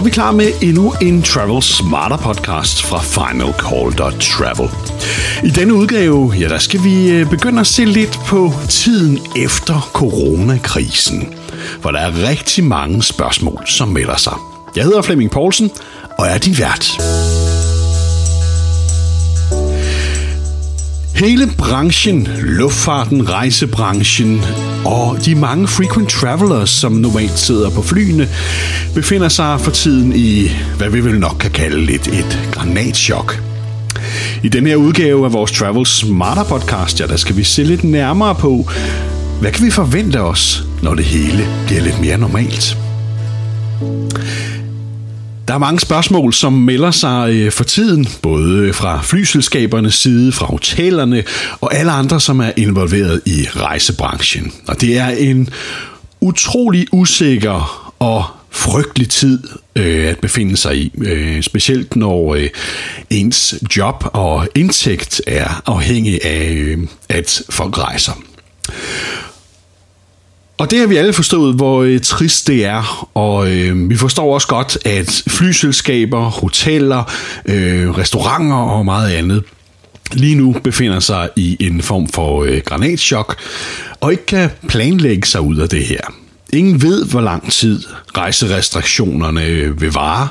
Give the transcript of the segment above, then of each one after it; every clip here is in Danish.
Er vi klar med endnu en Travel Smarter podcast fra Final Call Travel. I denne udgave, ja, der skal vi øh, begynde at se lidt på tiden efter coronakrisen. For der er rigtig mange spørgsmål, som melder sig. Jeg hedder Flemming Poulsen, og er din vært. Hele branchen, luftfarten, rejsebranchen og de mange frequent travelers, som normalt sidder på flyene, befinder sig for tiden i, hvad vi vel nok kan kalde lidt et granatschok. I den her udgave af vores Travel Smarter podcast, ja, der skal vi se lidt nærmere på, hvad kan vi forvente os, når det hele bliver lidt mere normalt. Der er mange spørgsmål, som melder sig øh, for tiden, både fra flyselskabernes side, fra hotellerne og alle andre, som er involveret i rejsebranchen. Og det er en utrolig usikker og frygtelig tid øh, at befinde sig i, øh, specielt når øh, ens job og indtægt er afhængig af, øh, at folk rejser. Og det har vi alle forstået, hvor øh, trist det er, og øh, vi forstår også godt, at flyselskaber, hoteller, øh, restauranter og meget andet lige nu befinder sig i en form for øh, granatschok, og ikke kan planlægge sig ud af det her. Ingen ved, hvor lang tid rejserestriktionerne øh, vil vare.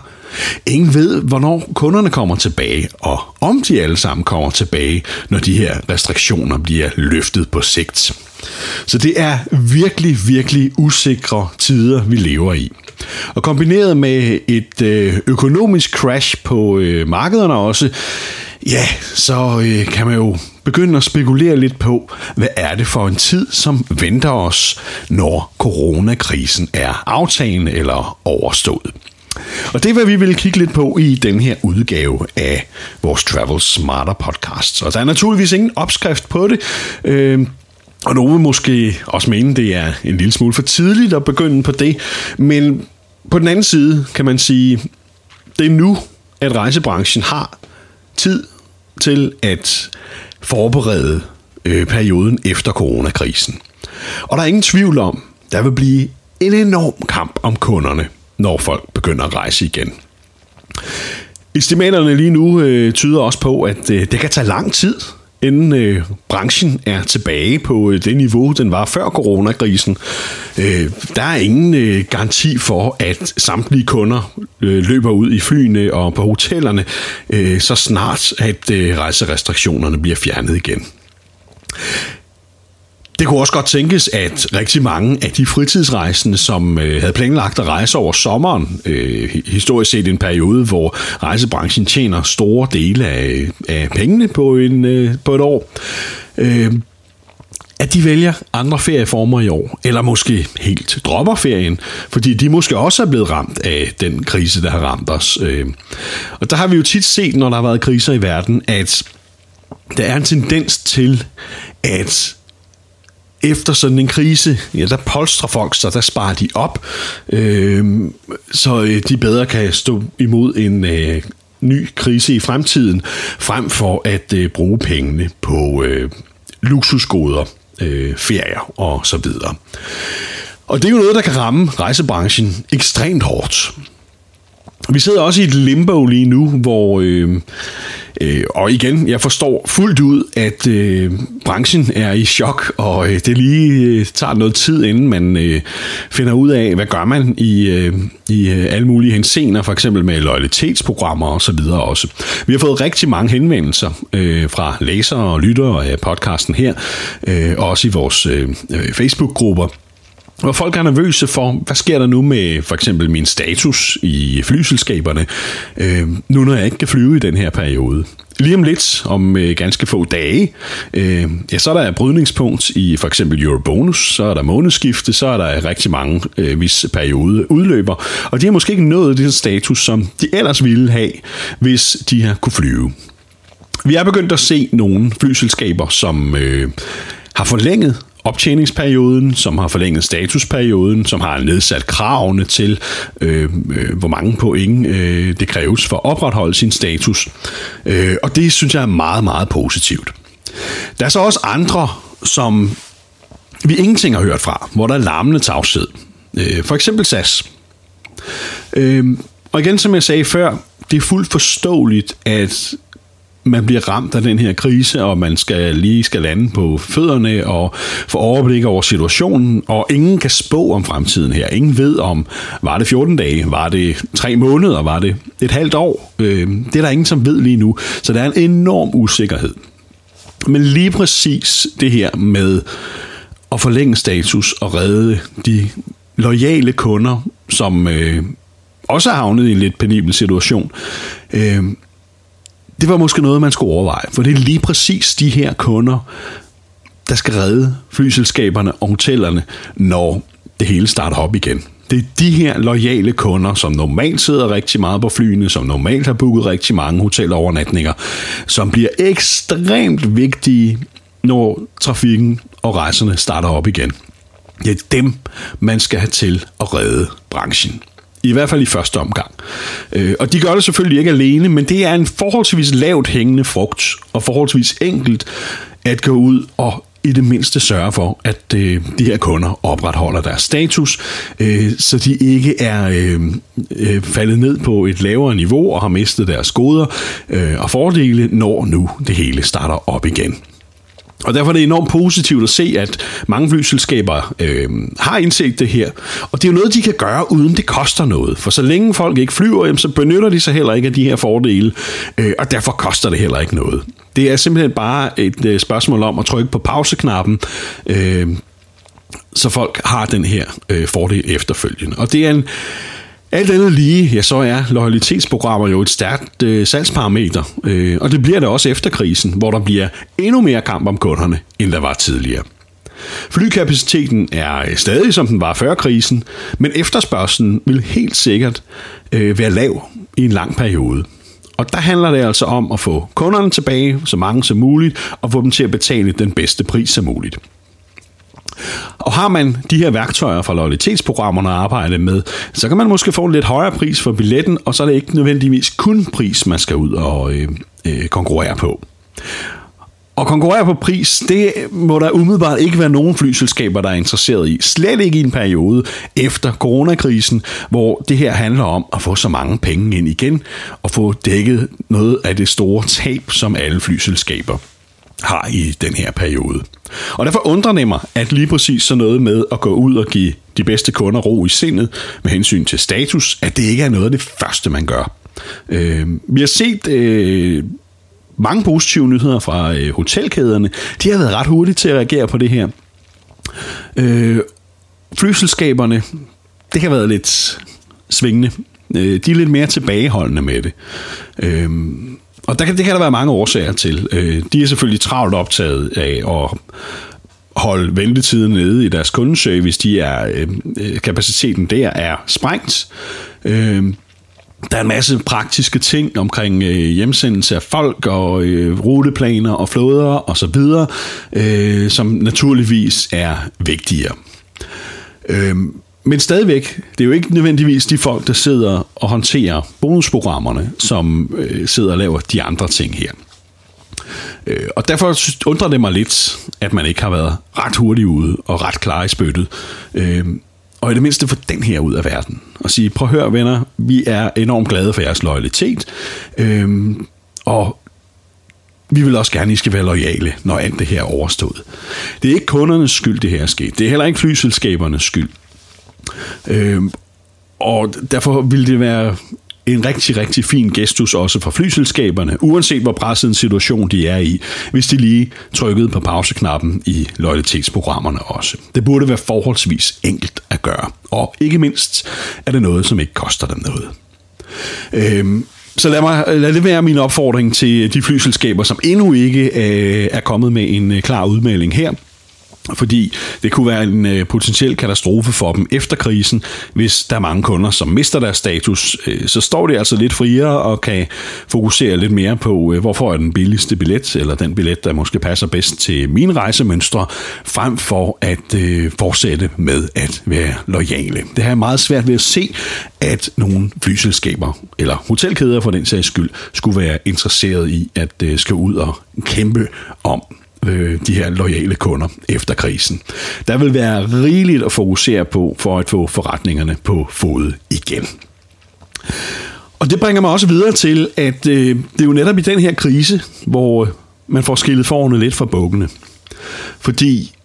Ingen ved, hvornår kunderne kommer tilbage, og om de alle sammen kommer tilbage, når de her restriktioner bliver løftet på sigt. Så det er virkelig, virkelig usikre tider, vi lever i. Og kombineret med et øh, økonomisk crash på øh, markederne også, ja, så øh, kan man jo begynde at spekulere lidt på, hvad er det for en tid, som venter os, når coronakrisen er aftagende eller overstået. Og det er, hvad vi vil kigge lidt på i den her udgave af vores Travel Smarter podcast. Og der er naturligvis ingen opskrift på det. Øh, og nogen vil måske også mene, det er en lille smule for tidligt at begynde på det. Men på den anden side kan man sige, det er nu, at rejsebranchen har tid til at forberede øh, perioden efter coronakrisen. Og der er ingen tvivl om, der vil blive en enorm kamp om kunderne, når folk begynder at rejse igen. Estimaterne lige nu øh, tyder også på, at øh, det kan tage lang tid inden øh, branchen er tilbage på øh, det niveau, den var før coronakrisen. Øh, der er ingen øh, garanti for, at samtlige kunder øh, løber ud i flyene og på hotellerne, øh, så snart at øh, rejserestriktionerne bliver fjernet igen. Det kunne også godt tænkes, at rigtig mange af de fritidsrejsende, som øh, havde planlagt at rejse over sommeren, øh, historisk set en periode, hvor rejsebranchen tjener store dele af, af pengene på, en, øh, på et år, øh, at de vælger andre ferieformer i år, eller måske helt dropper ferien, fordi de måske også er blevet ramt af den krise, der har ramt os. Øh. Og der har vi jo tit set, når der har været kriser i verden, at der er en tendens til, at efter sådan en krise, ja, der polstrer folk sig, der sparer de op, øh, så øh, de bedre kan stå imod en øh, ny krise i fremtiden, frem for at øh, bruge pengene på øh, luksusgoder, øh, ferier og så videre. Og det er jo noget, der kan ramme rejsebranchen ekstremt hårdt. Vi sidder også i et limbo lige nu, hvor... Øh, øh, og igen, jeg forstår fuldt ud, at øh, branchen er i chok, og øh, det lige øh, tager noget tid, inden man øh, finder ud af, hvad gør man i, øh, i øh, alle mulige hensener, for eksempel med loyalitetsprogrammer og så videre også. Vi har fået rigtig mange henvendelser øh, fra læsere og lyttere af podcasten her, øh, også i vores øh, øh Facebook-grupper, hvor folk er nervøse for, hvad sker der nu med for eksempel min status i flyselskaberne, øh, nu når jeg ikke kan flyve i den her periode. Lige om lidt, om øh, ganske få dage, øh, ja, så er der brydningspunkt i for eksempel Eurobonus, så er der månedsskifte, så er der rigtig mange øh, vis periode udløber, og de har måske ikke nået den status, som de ellers ville have, hvis de har kunne flyve. Vi er begyndt at se nogle flyselskaber, som øh, har forlænget optjeningsperioden, som har forlænget statusperioden, som har nedsat kravene til, øh, øh, hvor mange point øh, det kræves for at opretholde sin status. Øh, og det synes jeg er meget, meget positivt. Der er så også andre, som vi ingenting har hørt fra, hvor der er larmende tavshed. Øh, for eksempel SAS. Øh, og igen, som jeg sagde før, det er fuldt forståeligt, at man bliver ramt af den her krise, og man skal lige skal lande på fødderne og få overblik over situationen, og ingen kan spå om fremtiden her. Ingen ved om, var det 14 dage, var det 3 måneder, var det et halvt år. Øh, det er der ingen, som ved lige nu. Så der er en enorm usikkerhed. Men lige præcis det her med at forlænge status og redde de lojale kunder, som øh, også er havnet i en lidt penibel situation, øh, det var måske noget, man skulle overveje, for det er lige præcis de her kunder, der skal redde flyselskaberne og hotellerne, når det hele starter op igen. Det er de her lojale kunder, som normalt sidder rigtig meget på flyene, som normalt har booket rigtig mange hotelovernatninger, som bliver ekstremt vigtige, når trafikken og rejserne starter op igen. Det er dem, man skal have til at redde branchen. I hvert fald i første omgang. Øh, og de gør det selvfølgelig ikke alene, men det er en forholdsvis lavt hængende frugt, og forholdsvis enkelt at gå ud og i det mindste sørge for, at øh, de her kunder opretholder deres status, øh, så de ikke er øh, øh, faldet ned på et lavere niveau og har mistet deres goder øh, og fordele, når nu det hele starter op igen. Og derfor er det enormt positivt at se, at mange flyselskaber øh, har indset det her. Og det er jo noget, de kan gøre, uden det koster noget. For så længe folk ikke flyver, jamen, så benytter de sig heller ikke af de her fordele, øh, og derfor koster det heller ikke noget. Det er simpelthen bare et øh, spørgsmål om at trykke på pauseknappen, øh, så folk har den her øh, fordel efterfølgende. Og det er en alt andet lige, ja, så er loyalitetsprogrammer jo et stærkt øh, salgsparameter, øh, og det bliver det også efter krisen, hvor der bliver endnu mere kamp om kunderne, end der var tidligere. Flykapaciteten er øh, stadig som den var før krisen, men efterspørgselen vil helt sikkert øh, være lav i en lang periode. Og der handler det altså om at få kunderne tilbage, så mange som muligt, og få dem til at betale den bedste pris som muligt. Og har man de her værktøjer fra loyalitetsprogrammerne at arbejde med, så kan man måske få en lidt højere pris for billetten, og så er det ikke nødvendigvis kun pris, man skal ud og øh, øh, konkurrere på. Og konkurrere på pris, det må der umiddelbart ikke være nogen flyselskaber, der er interesseret i. Slet ikke i en periode efter coronakrisen, hvor det her handler om at få så mange penge ind igen, og få dækket noget af det store tab, som alle flyselskaber har i den her periode. Og derfor undrer det mig, at lige præcis så noget med at gå ud og give de bedste kunder ro i sindet med hensyn til status, at det ikke er noget af det første, man gør. Øh, vi har set øh, mange positive nyheder fra øh, hotelkæderne. De har været ret hurtige til at reagere på det her. Øh, flyselskaberne, det har været lidt svingende. Øh, de er lidt mere tilbageholdende med det. Øh, og der kan, det kan der være mange årsager til. Øh, de er selvfølgelig travlt optaget af at holde ventetiden nede i deres kundeservice. De er, øh, øh, kapaciteten der er sprængt. Øh, der er en masse praktiske ting omkring øh, hjemsendelse af folk og øh, ruteplaner og flåder og så videre, øh, som naturligvis er vigtigere. Øh, men stadigvæk, det er jo ikke nødvendigvis de folk, der sidder og håndterer bonusprogrammerne, som øh, sidder og laver de andre ting her. Øh, og derfor undrer det mig lidt, at man ikke har været ret hurtig ude og ret klar i spyttet. Øh, og i det mindste få den her ud af verden. Og sige, prøv at høre venner, vi er enormt glade for jeres loyalitet. Øh, og vi vil også gerne, at I skal være lojale, når alt det her er overstået. Det er ikke kundernes skyld, det her er sket. Det er heller ikke flyselskabernes skyld. Øh, og derfor vil det være en rigtig, rigtig fin gestus også for flyselskaberne, uanset hvor presset en situation de er i, hvis de lige trykkede på pauseknappen i loyalitetsprogrammerne også. Det burde være forholdsvis enkelt at gøre, og ikke mindst er det noget, som ikke koster dem noget. Øhm, så lad, mig, lad det være min opfordring til de flyselskaber, som endnu ikke øh, er kommet med en øh, klar udmelding her fordi det kunne være en øh, potentiel katastrofe for dem efter krisen, hvis der er mange kunder, som mister deres status. Øh, så står de altså lidt friere og kan fokusere lidt mere på, øh, hvorfor er den billigste billet, eller den billet, der måske passer bedst til mine rejsemønstre, frem for at øh, fortsætte med at være lojale. Det har jeg meget svært ved at se, at nogle flyselskaber, eller hotelkæder for den sags skyld, skulle være interesseret i at øh, skal ud og kæmpe om øh, de her lojale kunder efter krisen. Der vil være rigeligt at fokusere på for at få forretningerne på fod igen. Og det bringer mig også videre til, at øh, det er jo netop i den her krise, hvor øh, man får skillet forerne lidt fra bukkene. Fordi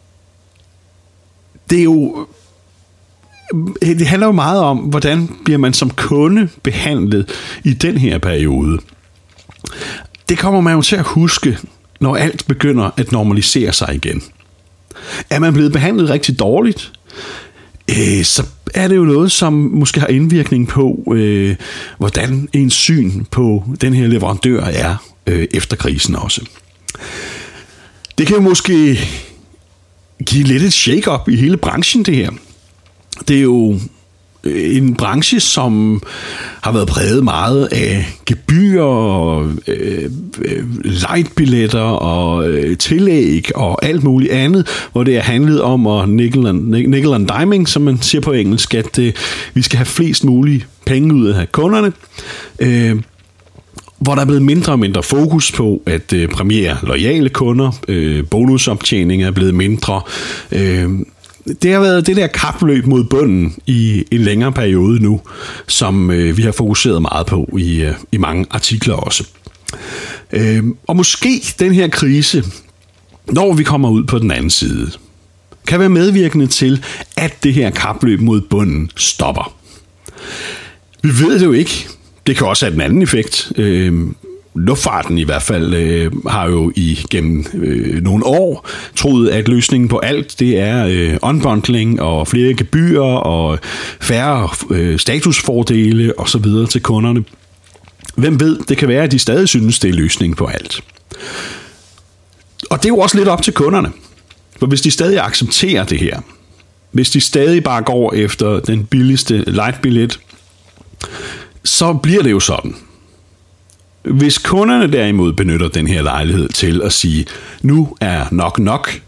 det er jo øh, det handler jo meget om, hvordan bliver man som kunde behandlet i den her periode. Det kommer man jo til at huske, når alt begynder at normalisere sig igen. Er man blevet behandlet rigtig dårligt, øh, så er det jo noget, som måske har indvirkning på, øh, hvordan ens syn på den her leverandør er øh, efter krisen også. Det kan jo måske give lidt et shake-up i hele branchen, det her. Det er jo Øh, en branche, som har været præget meget af gebyrer, og øh, lightbilletter og øh, tillæg og alt muligt andet, hvor det er handlet om at nickel and, nickel and diming, som man siger på engelsk, at øh, vi skal have flest mulige penge ud af kunderne. Øh, hvor der er blevet mindre og mindre fokus på at øh, premiere lojale kunder, øh, bonusoptjening er blevet mindre, øh, det har været det der kapløb mod bunden i en længere periode nu, som øh, vi har fokuseret meget på i, øh, i mange artikler også. Øh, og måske den her krise, når vi kommer ud på den anden side, kan være medvirkende til, at det her kapløb mod bunden stopper. Vi ved det jo ikke. Det kan også have den anden effekt. Øh, luftfarten i hvert fald øh, har jo i gennem øh, nogle år troet, at løsningen på alt det er øh, unbundling og flere gebyrer og færre øh, statusfordele og så videre til kunderne. Hvem ved, det kan være, at de stadig synes, det er løsningen på alt. Og det er jo også lidt op til kunderne. For hvis de stadig accepterer det her, hvis de stadig bare går efter den billigste light-billet, så bliver det jo sådan. Hvis kunderne derimod benytter den her lejlighed til at sige, nu er nok nok,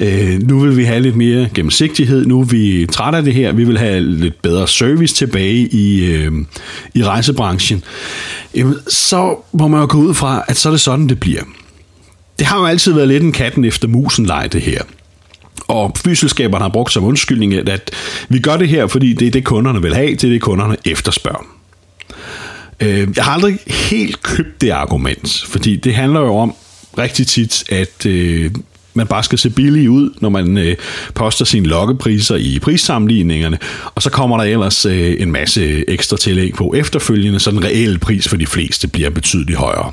øh, nu vil vi have lidt mere gennemsigtighed, nu er vi trætte af det her, vi vil have lidt bedre service tilbage i, øh, i rejsebranchen, jamen, så må man jo gå ud fra, at så er det sådan, det bliver. Det har jo altid været lidt en katten efter musen leg, det her. Og flyselskaberne har brugt som undskyldning, at vi gør det her, fordi det er det, kunderne vil have, det er det, kunderne efterspørger. Øh, jeg har aldrig helt købt det argument, fordi det handler jo om rigtig tit, at øh, man bare skal se billig ud, når man øh, poster sine lokkepriser i prissammenligningerne, og så kommer der ellers øh, en masse ekstra tillæg på efterfølgende, så den reelle pris for de fleste bliver betydeligt højere.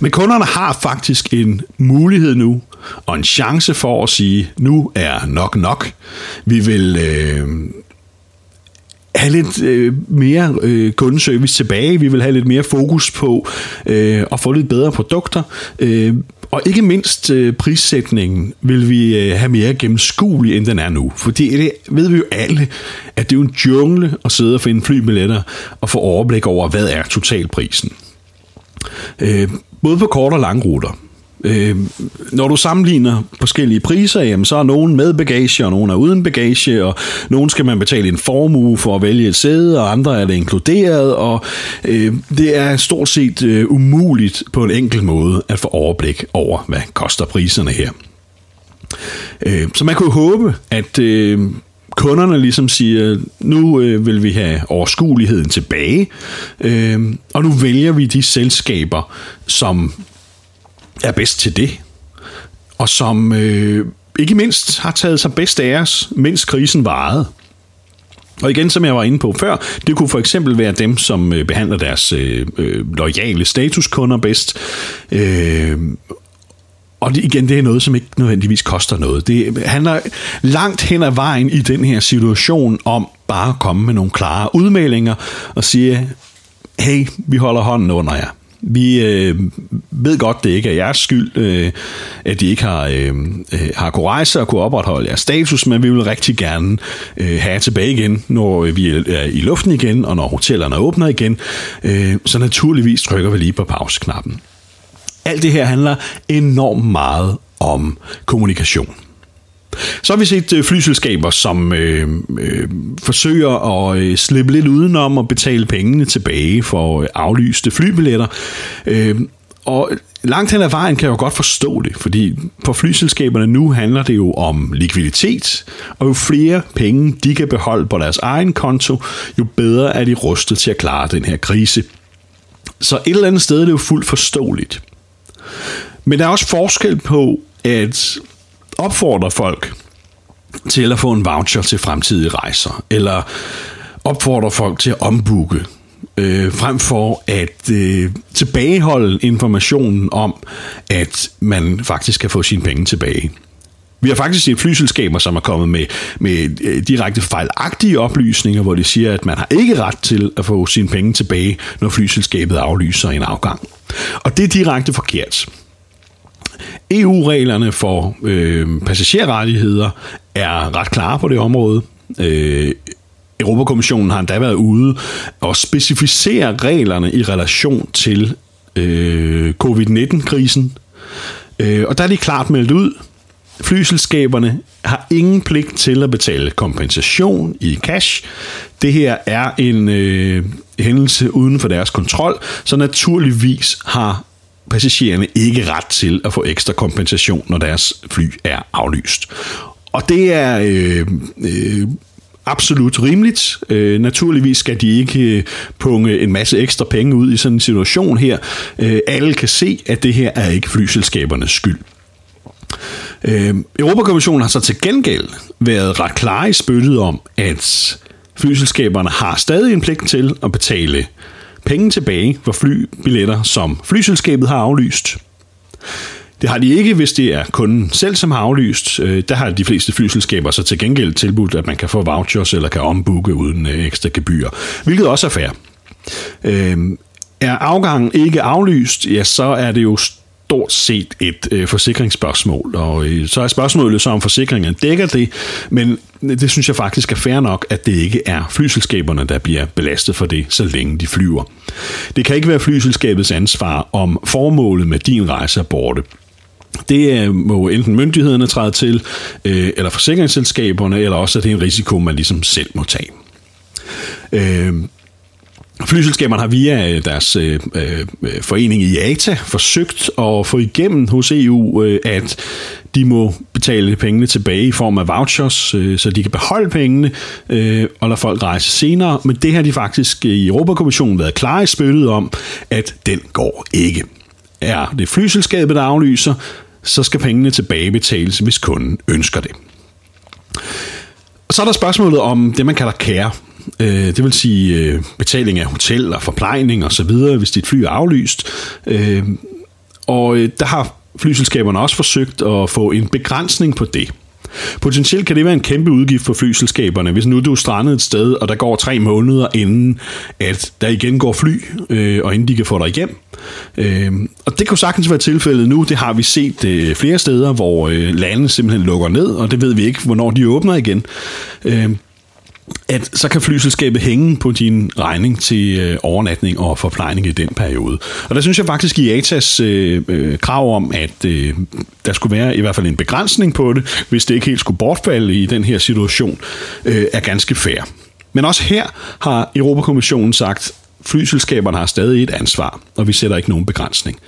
Men kunderne har faktisk en mulighed nu, og en chance for at sige, nu er nok nok. Vi vil øh, have lidt øh, mere øh, kundeservice tilbage. Vi vil have lidt mere fokus på øh, at få lidt bedre produkter. Øh, og ikke mindst øh, prissætningen vil vi øh, have mere gennemskuelig, end den er nu. Fordi det ved vi jo alle, at det er jo en jungle at sidde og finde flybilletter og få overblik over, hvad er totalprisen. Øh, både på kort og lange ruter. Øh, når du sammenligner forskellige priser, jamen, så er nogen med bagage, og nogen er uden bagage, og nogen skal man betale en formue for at vælge et sæde, og andre er det inkluderet, og øh, det er stort set øh, umuligt på en enkel måde at få overblik over, hvad koster priserne her. Øh, så man kunne håbe, at øh, kunderne ligesom siger, nu øh, vil vi have overskueligheden tilbage, øh, og nu vælger vi de selskaber, som er bedst til det, og som øh, ikke mindst har taget sig bedst af os, mens krisen varede. Og igen, som jeg var inde på før, det kunne for eksempel være dem, som øh, behandler deres øh, øh lojale statuskunder bedst. Øh, og det, igen, det er noget, som ikke nødvendigvis koster noget. Det handler langt hen ad vejen i den her situation om bare at komme med nogle klare udmeldinger og sige, hey, vi holder hånden under jer. Vi øh, ved godt, det ikke er jeres skyld, øh, at I ikke har, øh, øh, har kunnet rejse og kunne opretholde jeres status, men vi vil rigtig gerne øh, have jer tilbage igen, når vi er i luften igen, og når hotellerne åbner igen. Øh, så naturligvis trykker vi lige på pauseknappen. Alt det her handler enormt meget om kommunikation. Så har vi set øh, flyselskaber, som øh, øh, forsøger at øh, slippe lidt udenom og betale pengene tilbage for øh, aflyste flybilletter. Øh, og langt hen ad vejen kan jeg jo godt forstå det, fordi på flyselskaberne nu handler det jo om likviditet, og jo flere penge de kan beholde på deres egen konto, jo bedre er de rustet til at klare den her krise. Så et eller andet sted er det jo fuldt forståeligt. Men der er også forskel på at opfordre folk til at få en voucher til fremtidige rejser, eller opfordre folk til at ombooke, øh, frem for at øh, tilbageholde informationen om, at man faktisk kan få sine penge tilbage. Vi har faktisk set flyselskaber, som er kommet med, med øh, direkte fejlagtige oplysninger, hvor de siger, at man har ikke ret til at få sine penge tilbage, når flyselskabet aflyser en afgang. Og det er direkte forkert. EU-reglerne for øh, passagerrettigheder er ret klare på det område. Øh, Europakommissionen har endda været ude og specificere reglerne i relation til øh, covid-19-krisen. Øh, og der er de klart meldt ud, flyselskaberne har ingen pligt til at betale kompensation i cash. Det her er en øh, hændelse uden for deres kontrol, så naturligvis har passagererne ikke ret til at få ekstra kompensation, når deres fly er aflyst. Og det er øh, øh, absolut rimeligt. Øh, naturligvis skal de ikke øh, punge en masse ekstra penge ud i sådan en situation her. Øh, alle kan se, at det her er ikke flyselskabernes skyld. Øh, Europakommissionen har så til gengæld været ret klar i spyttet om, at flyselskaberne har stadig en pligt til at betale penge tilbage for flybilletter, som flyselskabet har aflyst. Det har de ikke, hvis det er kunden selv, som har aflyst. Øh, der har de fleste flyselskaber så til gengæld tilbudt, at man kan få vouchers eller kan ombooke uden øh, ekstra gebyr, hvilket også er fair. Øh, er afgangen ikke aflyst, ja, så er det jo stort set et øh, forsikringsspørgsmål, og øh, så er spørgsmålet så, om forsikringen dækker det, men det synes jeg faktisk er fair nok, at det ikke er flyselskaberne, der bliver belastet for det, så længe de flyver. Det kan ikke være flyselskabets ansvar, om formålet med din rejse er borte. Det øh, må enten myndighederne træde til, øh, eller forsikringsselskaberne, eller også at det er en risiko, man ligesom selv må tage. Øh, Flyselskaberne har via øh, deres øh, øh, forening i ATA forsøgt at få igennem hos EU, øh, at de må betale pengene tilbage i form af vouchers, øh, så de kan beholde pengene øh, og lade folk rejse senere. Men det har de faktisk i Europakommissionen været klar i spillet om, at den går ikke. Er det flyselskabet, der aflyser, så skal pengene tilbagebetales, hvis kunden ønsker det. Så er der spørgsmålet om det, man kalder kære. Øh, det vil sige øh, betaling af hotel og forplejning og så videre, hvis dit fly er aflyst. Øh, og øh, der har flyselskaberne også forsøgt at få en begrænsning på det. Potentielt kan det være en kæmpe udgift for flyselskaberne, hvis nu du er strandet et sted, og der går tre måneder inden, at der igen går fly, øh, og inden de kan få dig hjem. Øh, og det kunne sagtens være tilfældet nu. Det har vi set øh, flere steder, hvor øh, landet simpelthen lukker ned, og det ved vi ikke, hvornår de åbner igen. Øh, at så kan flyselskabet hænge på din regning til øh, overnatning og forplejning i den periode. Og der synes jeg faktisk i ATAs øh, øh, krav om, at øh, der skulle være i hvert fald en begrænsning på det, hvis det ikke helt skulle bortfalde i den her situation, øh, er ganske fair. Men også her har Europakommissionen sagt, flyselskaberne har stadig et ansvar, og vi sætter ikke nogen begrænsning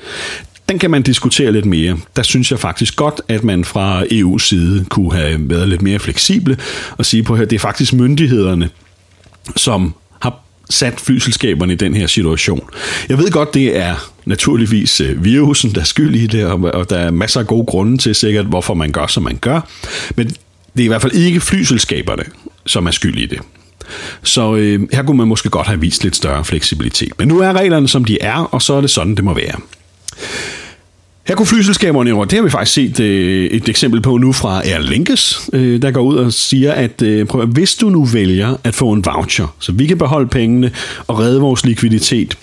den kan man diskutere lidt mere. Der synes jeg faktisk godt, at man fra EU's side kunne have været lidt mere fleksible og sige på her, det er faktisk myndighederne, som har sat flyselskaberne i den her situation. Jeg ved godt, det er naturligvis øh, virusen, der er skyld i det, og der er masser af gode grunde til sikkert, hvorfor man gør, som man gør. Men det er i hvert fald ikke flyselskaberne, som er skyld i det. Så øh, her kunne man måske godt have vist lidt større fleksibilitet. Men nu er reglerne, som de er, og så er det sådan, det må være. Her kunne flyselskaberne jo, det har vi faktisk set øh, et eksempel på nu fra Air Linkes, øh, der går ud og siger, at øh, prøv, hvis du nu vælger at få en voucher, så vi kan beholde pengene og redde vores likviditet,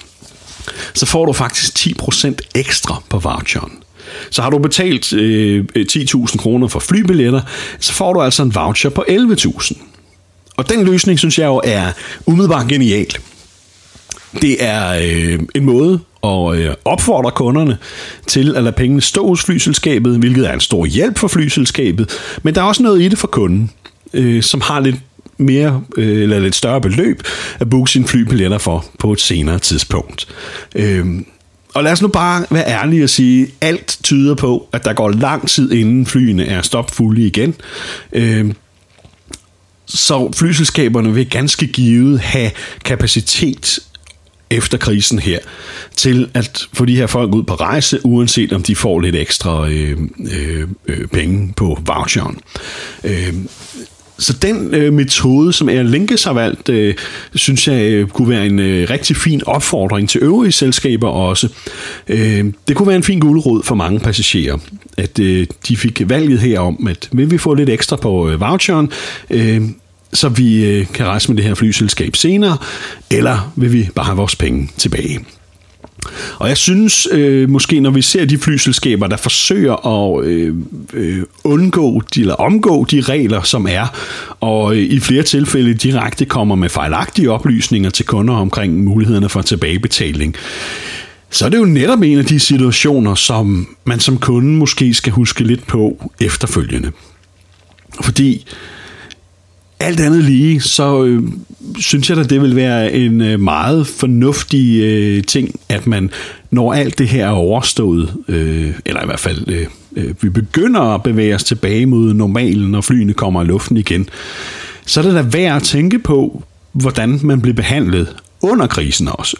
så får du faktisk 10% ekstra på voucheren. Så har du betalt øh, 10.000 kroner for flybilletter, så får du altså en voucher på 11.000. Og den løsning, synes jeg jo, er umiddelbart genial. Det er øh, en måde og øh, opfordrer kunderne til at lade pengene stå hos flyselskabet, hvilket er en stor hjælp for flyselskabet, men der er også noget i det for kunden, øh, som har lidt mere øh, eller lidt større beløb at booke sine flybilletter for på et senere tidspunkt. Øhm, og lad os nu bare være ærlige og sige, alt tyder på, at der går lang tid inden flyene er stopfulde igen. Øh, så flyselskaberne vil ganske givet have kapacitet efter krisen her, til at få de her folk ud på rejse, uanset om de får lidt ekstra øh, øh, øh penge på voucheren. Øh, så den øh, metode, som Air Linkes har valgt, øh, synes jeg øh, kunne være en øh, rigtig fin opfordring til øvrige selskaber også. Øh, det kunne være en fin guldråd for mange passagerer, at øh, de fik valget her om, at vil vi få lidt ekstra på øh, voucheren, øh, så vi øh, kan rejse med det her flyselskab senere, eller vil vi bare have vores penge tilbage. Og jeg synes øh, måske, når vi ser de flyselskaber, der forsøger at øh, øh, undgå de, eller omgå de regler, som er, og øh, i flere tilfælde direkte kommer med fejlagtige oplysninger til kunder omkring mulighederne for tilbagebetaling, så er det jo netop en af de situationer, som man som kunde måske skal huske lidt på efterfølgende. Fordi alt andet lige, så øh, synes jeg, at det vil være en øh, meget fornuftig øh, ting, at man, når alt det her er overstået, øh, eller i hvert fald øh, øh, vi begynder at bevæge os tilbage mod normalen, når flyene kommer i luften igen, så er det da værd at tænke på, hvordan man bliver behandlet under krisen også.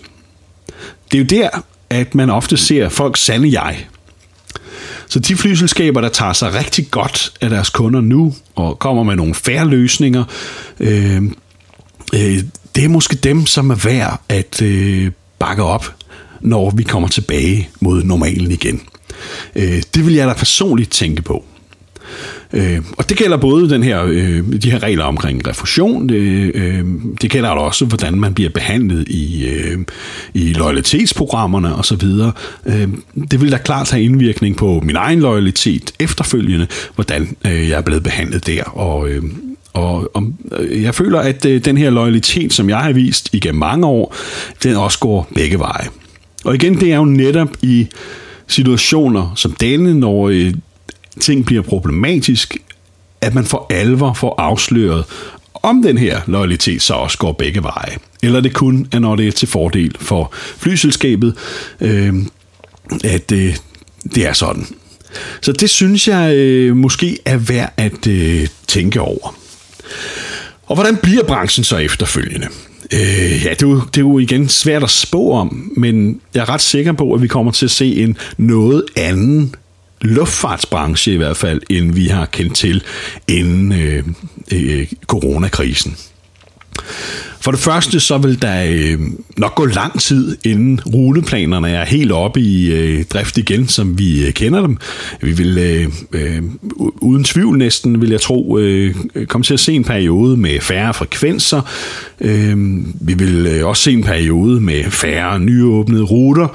Det er jo der, at man ofte ser folk sande jeg. Så de flyselskaber, der tager sig rigtig godt af deres kunder nu, og kommer med nogle færre løsninger, øh, øh, det er måske dem, som er værd at øh, bakke op, når vi kommer tilbage mod normalen igen. Øh, det vil jeg da personligt tænke på. Øh, og det gælder både den her, øh, de her regler omkring refusion, det, øh, det gælder også, hvordan man bliver behandlet i, øh, i loyalitetsprogrammerne osv. Øh, det vil da klart have indvirkning på min egen loyalitet efterfølgende, hvordan øh, jeg er blevet behandlet der. Og, øh, og, og øh, jeg føler, at øh, den her loyalitet, som jeg har vist igennem mange år, den også går begge veje. Og igen, det er jo netop i situationer som denne, når øh, ting bliver problematisk, at man for alvor får afsløret, om den her loyalitet så også går begge veje. Eller det kun er, når det er til fordel for flyselskabet, øh, at øh, det er sådan. Så det synes jeg øh, måske er værd at øh, tænke over. Og hvordan bliver branchen så efterfølgende? Øh, ja, det er, jo, det er jo igen svært at spå om, men jeg er ret sikker på, at vi kommer til at se en noget anden luftfartsbranche i hvert fald, end vi har kendt til inden øh, øh, coronakrisen. For det første så vil der øh, nok gå lang tid, inden ruteplanerne er helt oppe i øh, drift igen, som vi øh, kender dem. Vi vil øh, øh, uden tvivl næsten, vil jeg tro, øh, komme til at se en periode med færre frekvenser. Øh, vi vil øh, også se en periode med færre nyåbnede ruter.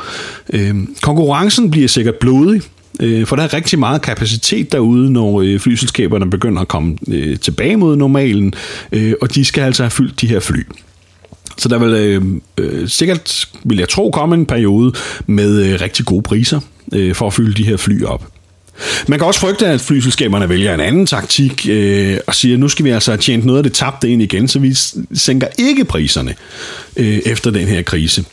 Øh, konkurrencen bliver sikkert blodig, Øh, for der er rigtig meget kapacitet derude, når øh, flyselskaberne begynder at komme øh, tilbage mod normalen, øh, og de skal altså have fyldt de her fly. Så der vil øh, øh, sikkert, vil jeg tro, komme en periode med øh, rigtig gode priser øh, for at fylde de her fly op. Man kan også frygte, at flyselskaberne vælger en anden taktik øh, og siger, at nu skal vi altså have tjent noget af det tabte ind igen, så vi sænker ikke priserne øh, efter den her krise.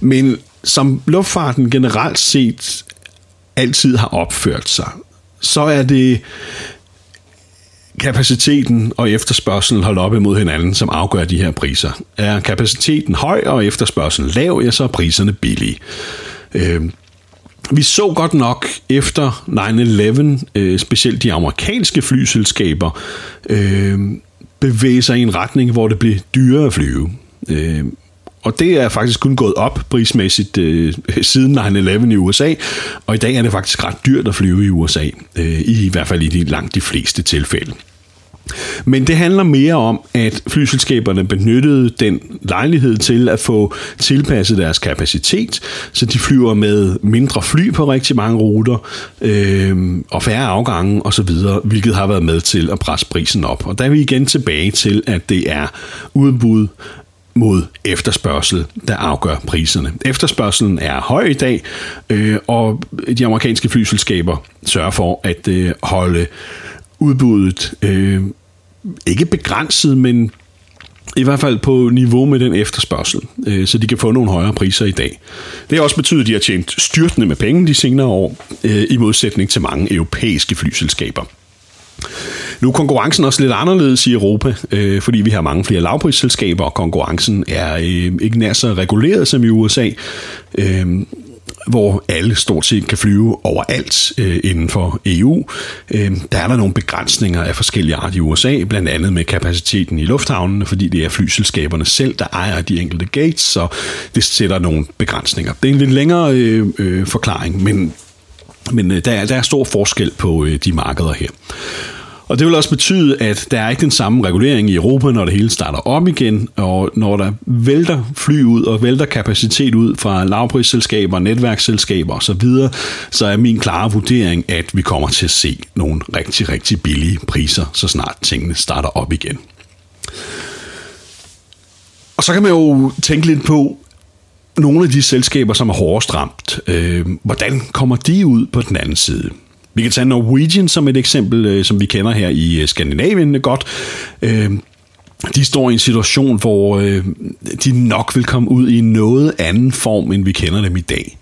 Men som luftfarten generelt set altid har opført sig, så er det kapaciteten og efterspørgselen holdt op imod hinanden, som afgør de her priser. Er kapaciteten høj og efterspørgselen lav, ja, så er priserne billige. Øh, vi så godt nok efter 9-11, øh, specielt de amerikanske flyselskaber, øh, bevæge sig i en retning, hvor det blev dyrere at flyve. Øh, og det er faktisk kun gået op prismæssigt øh, siden 9-11 i USA, og i dag er det faktisk ret dyrt at flyve i USA, øh, i hvert fald i de langt de fleste tilfælde. Men det handler mere om, at flyselskaberne benyttede den lejlighed til at få tilpasset deres kapacitet, så de flyver med mindre fly på rigtig mange ruter, øh, og færre afgange osv., hvilket har været med til at presse prisen op. Og der er vi igen tilbage til, at det er udbud mod efterspørgsel, der afgør priserne. Efterspørgselen er høj i dag, øh, og de amerikanske flyselskaber sørger for at øh, holde udbuddet øh, ikke begrænset, men i hvert fald på niveau med den efterspørgsel, øh, så de kan få nogle højere priser i dag. Det har også betydet, at de har tjent styrtende med penge de senere år, øh, i modsætning til mange europæiske flyselskaber. Nu er konkurrencen også lidt anderledes i Europa, øh, fordi vi har mange flere lavprisselskaber, og konkurrencen er øh, ikke nær så reguleret som i USA. Øh, hvor alle stort set kan flyve overalt øh, inden for EU. Øh, der er der nogle begrænsninger af forskellige art i USA, blandt andet med kapaciteten i lufthavnene, fordi det er flyselskaberne selv, der ejer de enkelte gates, så det sætter nogle begrænsninger. Det er en lidt længere øh, øh, forklaring, men, men øh, der, er, der er stor forskel på øh, de markeder her. Og det vil også betyde, at der er ikke den samme regulering i Europa, når det hele starter op igen, og når der vælter fly ud og vælter kapacitet ud fra lavprisselskaber, netværksselskaber osv., så er min klare vurdering, at vi kommer til at se nogle rigtig, rigtig billige priser, så snart tingene starter op igen. Og så kan man jo tænke lidt på, nogle af de selskaber, som er hårdest ramt, øh, hvordan kommer de ud på den anden side? Vi kan tage Norwegian som et eksempel, øh, som vi kender her i øh, Skandinavien godt. Øh, de står i en situation, hvor de nok vil komme ud i noget anden form, end vi kender dem i dag.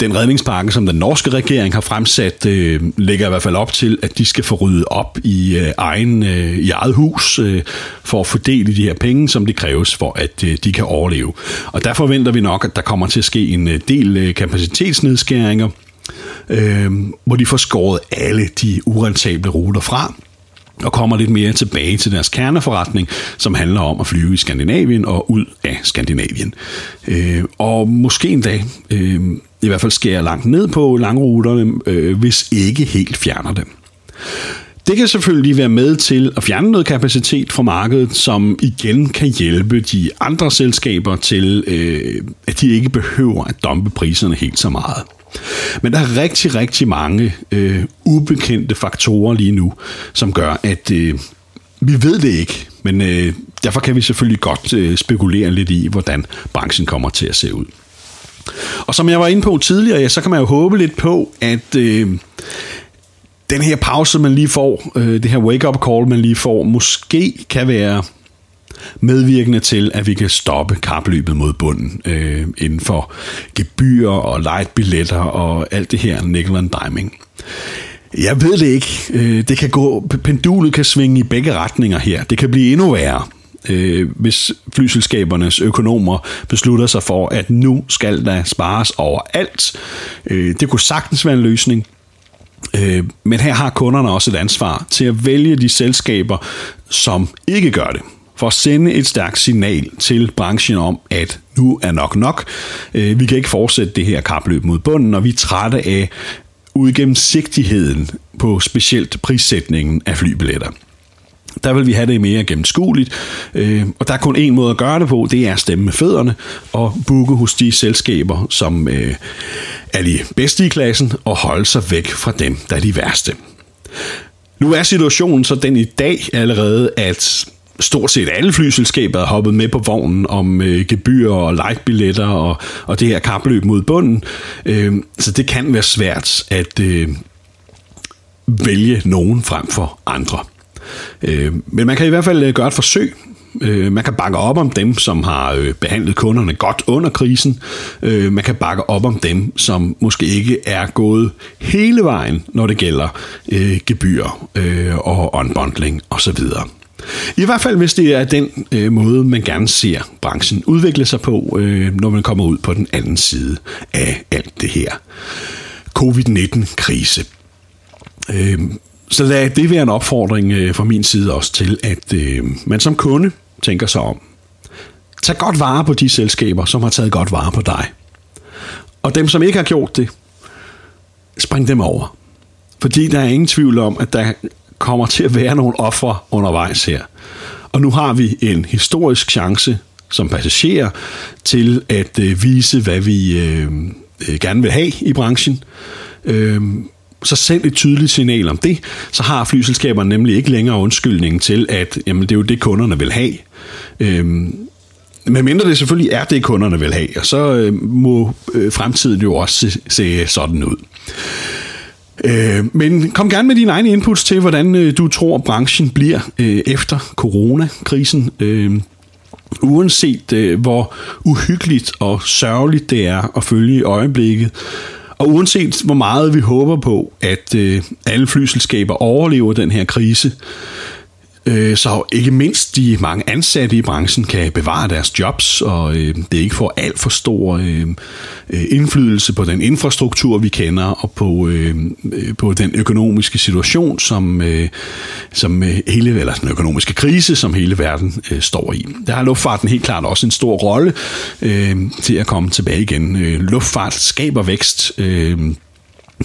Den redningspakke, som den norske regering har fremsat, øh, lægger i hvert fald op til, at de skal få ryddet op i, øh, egen, øh, i eget hus øh, for at fordele de her penge, som det kræves for, at øh, de kan overleve. Og der forventer vi nok, at der kommer til at ske en del øh, kapacitetsnedskæringer, øh, hvor de får skåret alle de urentable ruter fra og kommer lidt mere tilbage til deres kerneforretning, som handler om at flyve i Skandinavien og ud af Skandinavien. Øh, og måske en dag, øh, i hvert fald skærer langt ned på langruterne, øh, hvis ikke helt fjerner dem. Det kan selvfølgelig være med til at fjerne noget kapacitet fra markedet, som igen kan hjælpe de andre selskaber til, øh, at de ikke behøver at dumpe priserne helt så meget. Men der er rigtig, rigtig mange øh, ubekendte faktorer lige nu, som gør, at øh, vi ved det ikke, men øh, derfor kan vi selvfølgelig godt øh, spekulere lidt i, hvordan branchen kommer til at se ud. Og som jeg var inde på tidligere, ja, så kan man jo håbe lidt på, at øh, den her pause, man lige får, øh, det her wake-up call, man lige får, måske kan være medvirkende til, at vi kan stoppe kapløbet mod bunden øh, inden for gebyr og light billetter og alt det her nickel and diming. Jeg ved det ikke. Øh, det kan gå, pendulet kan svinge i begge retninger her. Det kan blive endnu værre, øh, hvis flyselskabernes økonomer beslutter sig for, at nu skal der spares overalt. Øh, det kunne sagtens være en løsning. Øh, men her har kunderne også et ansvar til at vælge de selskaber, som ikke gør det for at sende et stærkt signal til branchen om, at nu er nok nok. Øh, vi kan ikke fortsætte det her kapløb mod bunden, og vi er trætte af udgennemsigtigheden på specielt prissætningen af flybilletter. Der vil vi have det mere gennemskueligt, øh, og der er kun en måde at gøre det på, det er at stemme med fødderne og booke hos de selskaber, som øh, er de bedste i klassen, og holde sig væk fra dem, der er de værste. Nu er situationen så den i dag allerede, at stort set alle flyselskaber er hoppet med på vognen om øh, gebyrer og lightbilletter og, og det her kapløb mod bunden. Øh, så det kan være svært at øh, vælge nogen frem for andre. Øh, men man kan i hvert fald øh, gøre et forsøg. Øh, man kan bakke op om dem, som har øh, behandlet kunderne godt under krisen. Øh, man kan bakke op om dem, som måske ikke er gået hele vejen, når det gælder øh, gebyrer øh, og unbundling osv. I hvert fald, hvis det er den øh, måde, man gerne ser branchen udvikle sig på, øh, når man kommer ud på den anden side af alt det her. Covid-19-krise. Øh, så lad det være en opfordring øh, fra min side også til, at øh, man som kunde tænker sig om. Tag godt vare på de selskaber, som har taget godt vare på dig. Og dem, som ikke har gjort det, spring dem over. Fordi der er ingen tvivl om, at der kommer til at være nogle ofre undervejs her. Og nu har vi en historisk chance som passagerer til at øh, vise, hvad vi øh, øh, gerne vil have i branchen. Øh, så send et tydeligt signal om det, så har flyselskaberne nemlig ikke længere undskyldningen til, at jamen, det er jo det, kunderne vil have. Øh, men mindre det selvfølgelig er det, kunderne vil have, og så øh, må øh, fremtiden jo også se, se sådan ud. Øh, men kom gerne med dine egne inputs til, hvordan øh, du tror, branchen bliver øh, efter coronakrisen. Øh, Uanset øh, hvor uhyggeligt og sørgeligt det er at følge i øjeblikket, og uanset hvor meget vi håber på, at øh, alle flyselskaber overlever den her krise, Øh, så ikke mindst de mange ansatte i branchen kan bevare deres jobs, og øh, det ikke får alt for stor øh, indflydelse på den infrastruktur, vi kender, og på, på den økonomiske situation, som, som hele, eller den økonomiske krise, som hele verden står i. Der har luftfarten helt klart også en stor rolle til at komme tilbage igen. Luftfart skaber vækst.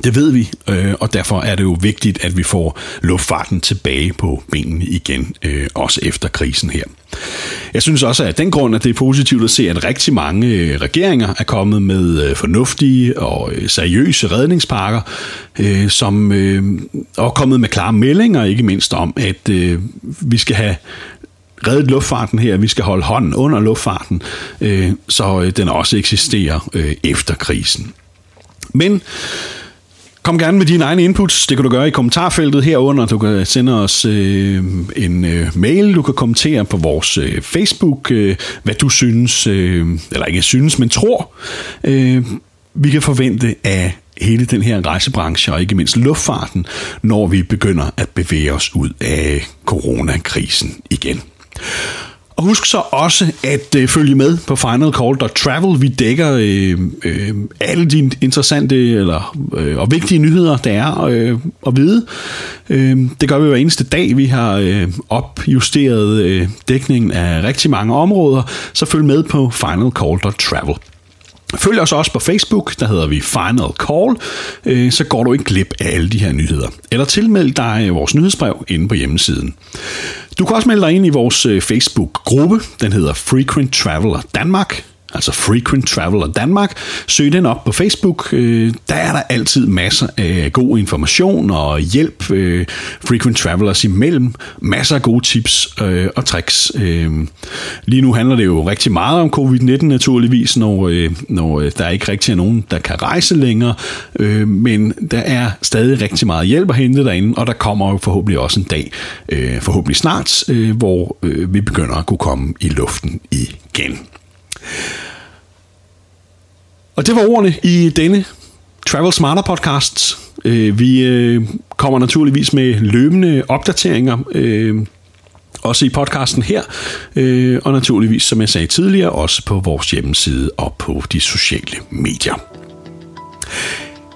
Det ved vi, øh, og derfor er det jo vigtigt, at vi får luftfarten tilbage på benene igen, øh, også efter krisen her. Jeg synes også, at den grund, at det er positivt at se, at rigtig mange øh, regeringer er kommet med øh, fornuftige og øh, seriøse redningspakker, øh, som er kommet med klare meldinger, ikke mindst om, at vi skal have reddet luftfarten her, vi skal holde hånden under luftfarten, så den også eksisterer efter krisen. Men Kom gerne med dine egne inputs. Det kan du gøre i kommentarfeltet herunder. Du kan sende os øh, en øh, mail. Du kan kommentere på vores øh, Facebook, øh, hvad du synes, øh, eller ikke synes, men tror, øh, vi kan forvente af hele den her rejsebranche, og ikke mindst luftfarten, når vi begynder at bevæge os ud af coronakrisen igen. Og husk så også at øh, følge med på finalcall.travel. Vi dækker øh, øh, alle de interessante eller, øh, og vigtige nyheder, der er øh, at vide. Øh, det gør vi hver eneste dag. Vi har øh, opjusteret øh, dækningen af rigtig mange områder, så følg med på finalcall.travel. Følg os også på Facebook, der hedder vi Final Call, øh, så går du ikke glip af alle de her nyheder. Eller tilmeld dig øh, vores nyhedsbrev inde på hjemmesiden. Du kan også melde dig ind i vores øh, Facebook-gruppe, den hedder Frequent Traveler Danmark altså Frequent Traveler Danmark. Søg den op på Facebook. Øh, der er der altid masser af god information og hjælp øh, Frequent Travelers imellem. Masser af gode tips øh, og tricks. Øh, lige nu handler det jo rigtig meget om covid-19 naturligvis, når, øh, når øh, der ikke rigtig er nogen, der kan rejse længere. Men der er stadig rigtig meget hjælp at hente derinde, og der kommer jo forhåbentlig også en dag, forhåbentlig snart, hvor vi begynder at kunne komme i luften igen. Og det var ordene i denne Travel Smarter podcast. Øh, vi øh, kommer naturligvis med løbende opdateringer, øh, også i podcasten her, og naturligvis, som jeg sagde tidligere, også på vores hjemmeside og på de sociale medier.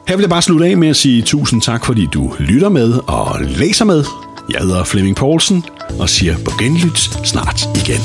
Her vil jeg bare slutte af med at sige tusind tak, fordi du lytter med og læser med. Jeg hedder Flemming Poulsen og siger på genlyt snart igen.